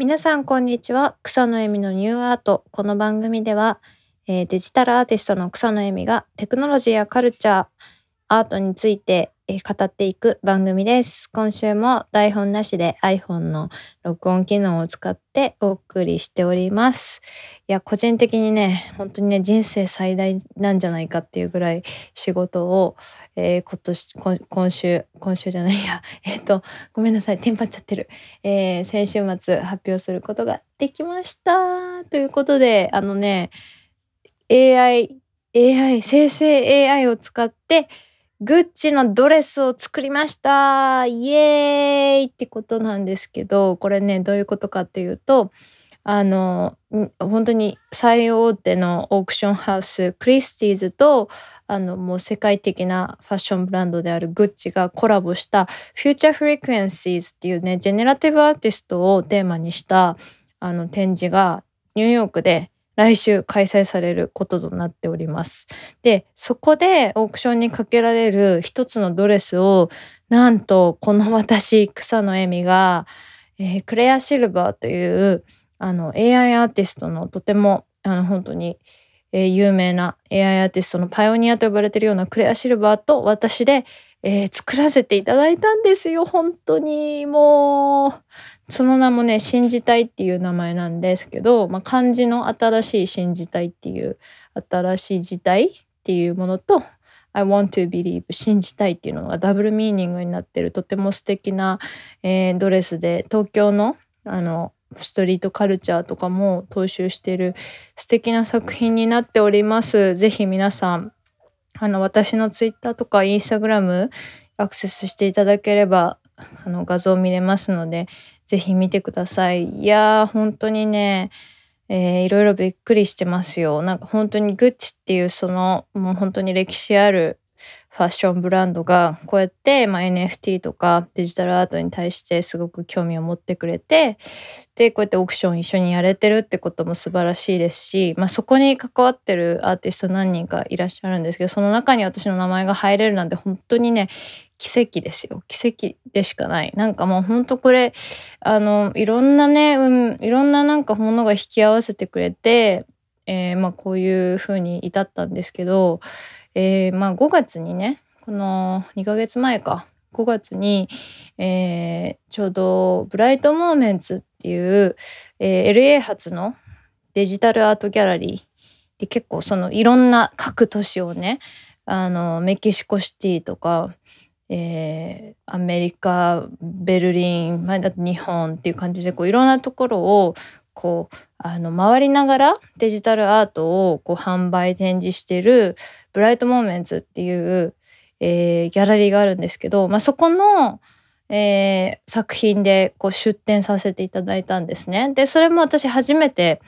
皆さんこんにちは。草の恵美のニューアート。この番組では、えーデジタルアーティストの草の恵美がテクノロジーやカルチャーアートについて、語っていく番組です。今週も台本なしで iPhone の録音機能を使ってお送りしております。いや個人的にね本当にね人生最大なんじゃないかっていうぐらい仕事を、えー今年今今週今週じゃないや。えっ、とごめんなさい。テンパっちゃってる。えー先週末発表することができました。ということで、あのね、AI、AI、生成 AI を使って、グッチのドレスを作りました。イエーイ。ってことなんですけど、これね、どういうことかっていうと、あの、本当に最大手のオークションハウス、クリスティーズと、あの、もう世界的なファッションブランドであるグッチがコラボしたフューチャーフリクエンシーズっていうね、ジェネラティブアーティストをテーマにしたあの展示がニューヨークで来週開催されることとなっております。で、そこでオークションにかけられる一つのドレスを、なんとこの私、草野恵美が、えークレア・シルバーというあの AI アーティストのとてもあの本当に、えー有名な AI アーティストのパイオニアと呼ばれてるようなクレア・シルバーと私で、えー作らせていただいたんですよ本当にもうその名もね信じたいっていう名前なんですけど、まあ、漢字の新しい信じたいっていう新しい事態っていうものと I want to believe 信じたいっていうのがダブルミーニングになってるとても素敵な、えードレスで東京のあのストリートカルチャーとかも踏襲している素敵な作品になっております。ぜひ皆さんあの私のツイッターとかインスタグラムアクセスしていただければあの画像見れますのでぜひ見てください。いやー本当にね、えーいろいろびっくりしてますよ。なんか本当にグッチっていうそのもう本当に歴史あるファッションブランドがこうやって、まあ、NFT とかデジタルアートに対してすごく興味を持ってくれてでこうやってオークション一緒にやれてるってことも素晴らしいですし、まあ、そこに関わってるアーティスト何人かいらっしゃるんですけどその中に私の名前が入れるなんて本当にね奇跡ですよ。奇跡でしかない。なんかもう本当これあのいろんなね、うん、いろんななんかものが引き合わせてくれて、えーまあ、こういう風に至ったんですけど、えーまあ、5月にねこの2ヶ月前か。5月に、えーちょうどブライトモーメンツっていう、え LA 発のデジタルアートギャラリーで結構そのいろんな各都市をねあのメキシコシティとか、えーアメリカベルリン、まあ、だと日本っていう感じでこういろんなところをこうあの回りながらデジタルアートをこう販売展示してるブライトモーメンツっていう、えーギャラリーがあるんですけど、まあ、そこの、えー作品でこう出展させていただいたんですね。でそれも私初めて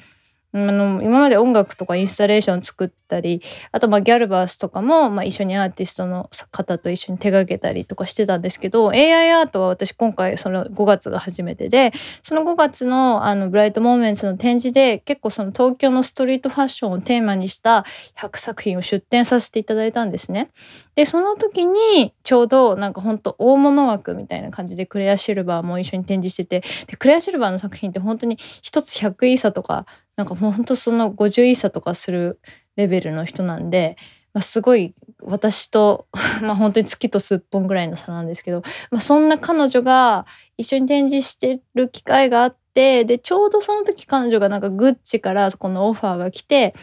あの今まで音楽とかインスタレーション作ったりあとまあギャルバースとかも、まあ、一緒にアーティストの方と一緒に手掛けたりとかしてたんですけど AI アートは私今回その5月が初めてでその5月のあのブライトモーメンツの展示で結構その東京のストリートファッションをテーマにした100作品を出展させていただいたんですね。でその時にちょうどなんかほんと大物枠みたいな感じでクレア・シルバーも一緒に展示しててでクレア・シルバーの作品って本当に一つ100イーサとかなんかもうほんとその50イーサとかするレベルの人なんで、まあ、すごい私と まあ本当に月と数本ぐらいの差なんですけど、まあ、そんな彼女が一緒に展示してる機会があってでちょうどその時彼女がなんかグッチからこのオファーが来て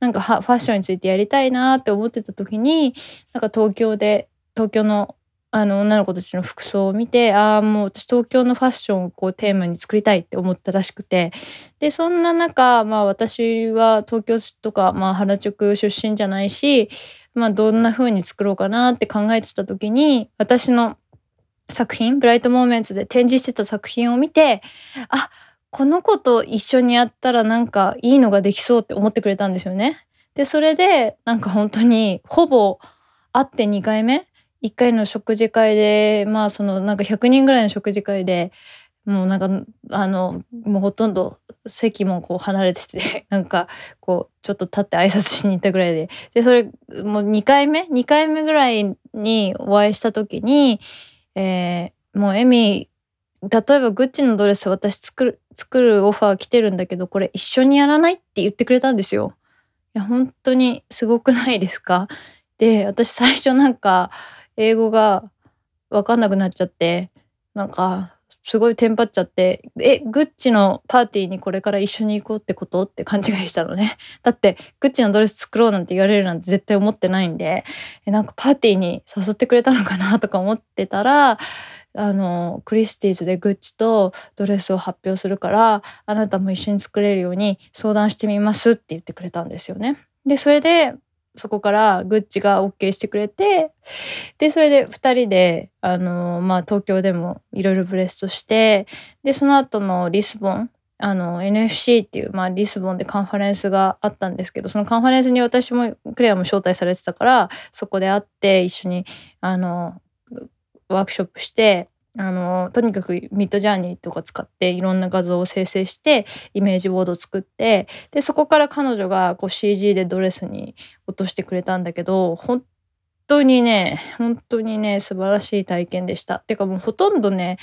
なんかファッションについてやりたいなって思ってた時になんか東京で東京のあの女の子たちの服装を見てああもう私東京のファッションをこうテーマに作りたいって思ったらしくてでそんな中まあ私は東京とか、まあ、原宿出身じゃないし、まあ、どんな風に作ろうかなって考えてた時に私の作品ブライトモーメンツで展示してた作品を見てあこの子と一緒にやったらなんかいいのができそうって思ってくれたんですよね。でそれでなんか本当にほぼ会って2回目1回の食事会でまあそのなんか100人ぐらいの食事会でもうなんかあのもうほとんど席もこう離れてて なんかこうちょっと立って挨拶しに行ったぐらいで。でそれもう2回目？2回目ぐらいにお会いした時に、えーもうエミ例えばグッチのドレス私作る作るオファー来てるんだけどこれ一緒にやらないって言ってくれたんですよ。いや本当にすごくないですか？で私最初なんか英語が分かんなくなっちゃってなんかすごいテンパっちゃってえグッチのパーティーにこれから一緒に行こうってこと？って勘違いしたのね だってグッチのドレス作ろうなんて言われるなんて絶対思ってないんでえなんかパーティーに誘ってくれたのかなとか思ってたらあのクリスティーズでグッチとドレスを発表するからあなたも一緒に作れるように相談してみますって言ってくれたんですよね。でそれでそこからグッチが OK してくれてでそれで2人であの、まあ、東京でもいろいろブレストしてでその後のリスボンあの NFC っていう、まあ、リスボンでカンファレンスがあったんですけどそのカンファレンスに私もクレアも招待されてたからそこで会って一緒にあのワークショップしてあのとにかくミッドジャーニーとか使っていろんな画像を生成してイメージボードを作ってでそこから彼女がこう CG でドレスに落としてくれたんだけど本当にね本当にね素晴らしい体験でした。っていうかもうほとんどね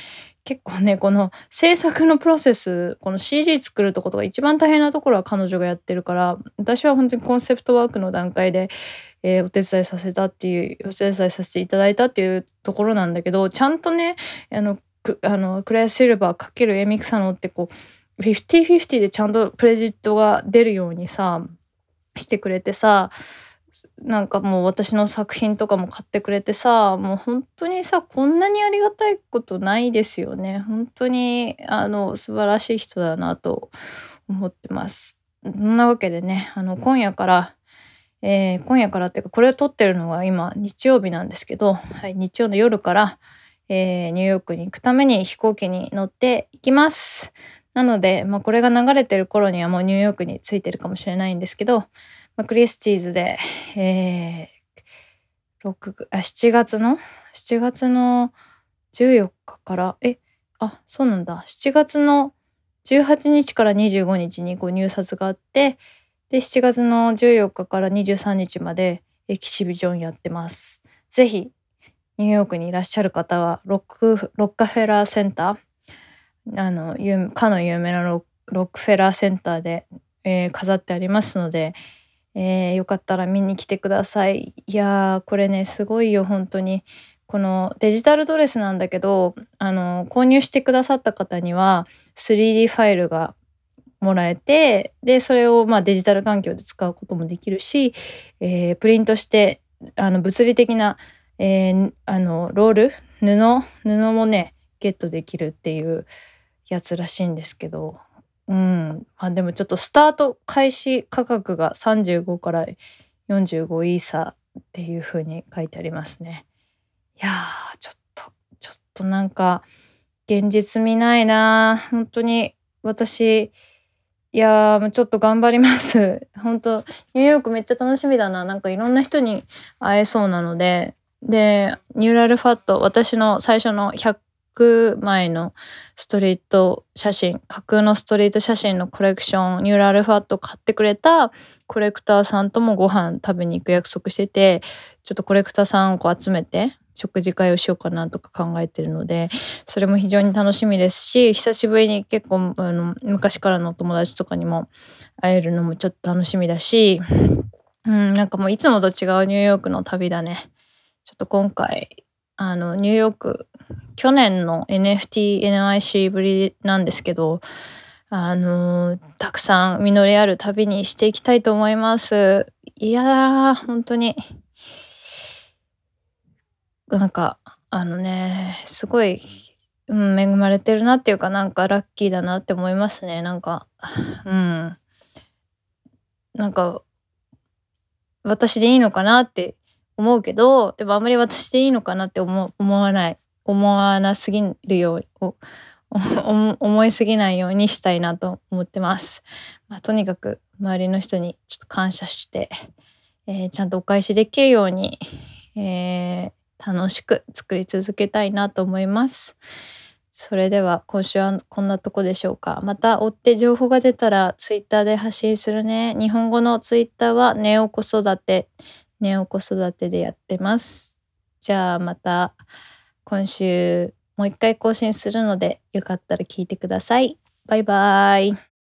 結構ねこの制作のプロセスこの CG 作るとことが一番大変なところは彼女がやってるから私は本当にコンセプトワークの段階で、えー、お手伝いさせたっていうお手伝いさせていただいたっていうところなんだけどちゃんとねあのあのクレアシルバー×エミクサノってこう50-50でちゃんとプレジットが出るようにさしてくれてさなんかもう私の作品とかも買ってくれてさもう本当にさこんなにありがたいことないですよね本当にあの素晴らしい人だなと思ってますそんなわけでねあの今夜からえー、今夜からっていうかこれを撮ってるのが今日曜日なんですけど、はい、日曜の夜から、えー、ニューヨークに行くために飛行機に乗っていきます。なので、まあ、これが流れてる頃にはもうニューヨークに着いてるかもしれないんですけど、まあ、クリスチーズで、えー、6あ7月の？7月の14日から？えあそうなんだ。7月の18日から25日にこう入札があってで、7月の14日から23日までエキシビジョンやってます。ぜひ、ニューヨークにいらっしゃる方は、ロック、ロッカフェラーセンター、あの、かの有名なロックフェラーセンターで、えー、飾ってありますので、えー、よかったら見に来てください。いやー、これね、すごいよ、本当に。このデジタルドレスなんだけど、あの、購入してくださった方には 3D ファイルがもらえてでそれをまあデジタル環境で使うこともできるし、えー、プリントしてあの物理的な、えー、あのロール布布もねゲットできるっていうやつらしいんですけどうんあでもちょっとスタート開始価格が35から45イーサっていう風に書いてありますね。いやーちょっとちょっとなんか現実見ないな本当に私いやー、ちょっと頑張ります。本当ニューヨークめっちゃ楽しみだな。なんかいろんな人に会えそうなので。で、ニューラルファット、私の最初の100枚のストリート写真、架空のストリート写真のコレクション、ニューラルファット買ってくれたコレクターさんともご飯食べに行く約束してて、ちょっとコレクターさんをこう集めて、食事会をしようかなとか考えてるのでそれも非常に楽しみですし久しぶりに結構あの昔からのお友達とかにも会えるのもちょっと楽しみだし、うん、なんかもういつもと違うニューヨークの旅だね。ちょっと今回あのニューヨーク去年の NFTNIC ぶりなんですけどあのたくさん実りある旅にしていきたいと思います。いやー本当に。なんかあのねすごい、うん、恵まれてるなっていうかなんかラッキーだなって思いますね。なんかうん。なんか私でいいのかなって思うけどでもあんまり私でいいのかなって思わない思わなすぎるよう 思いすぎないようにしたいなと思ってます。まあ、とにかく周りの人にちょっと感謝して、えー、ちゃんとお返しできるように、えー楽しく作り続けたいなと思います。それでは今週はこんなとこでしょうか。また追って情報が出たらツイッターで発信するね。日本語のツイッターはネオ子育て、ネオ子育てでやってます。じゃあまた今週もう一回更新するのでよかったら聞いてください。バイバイ。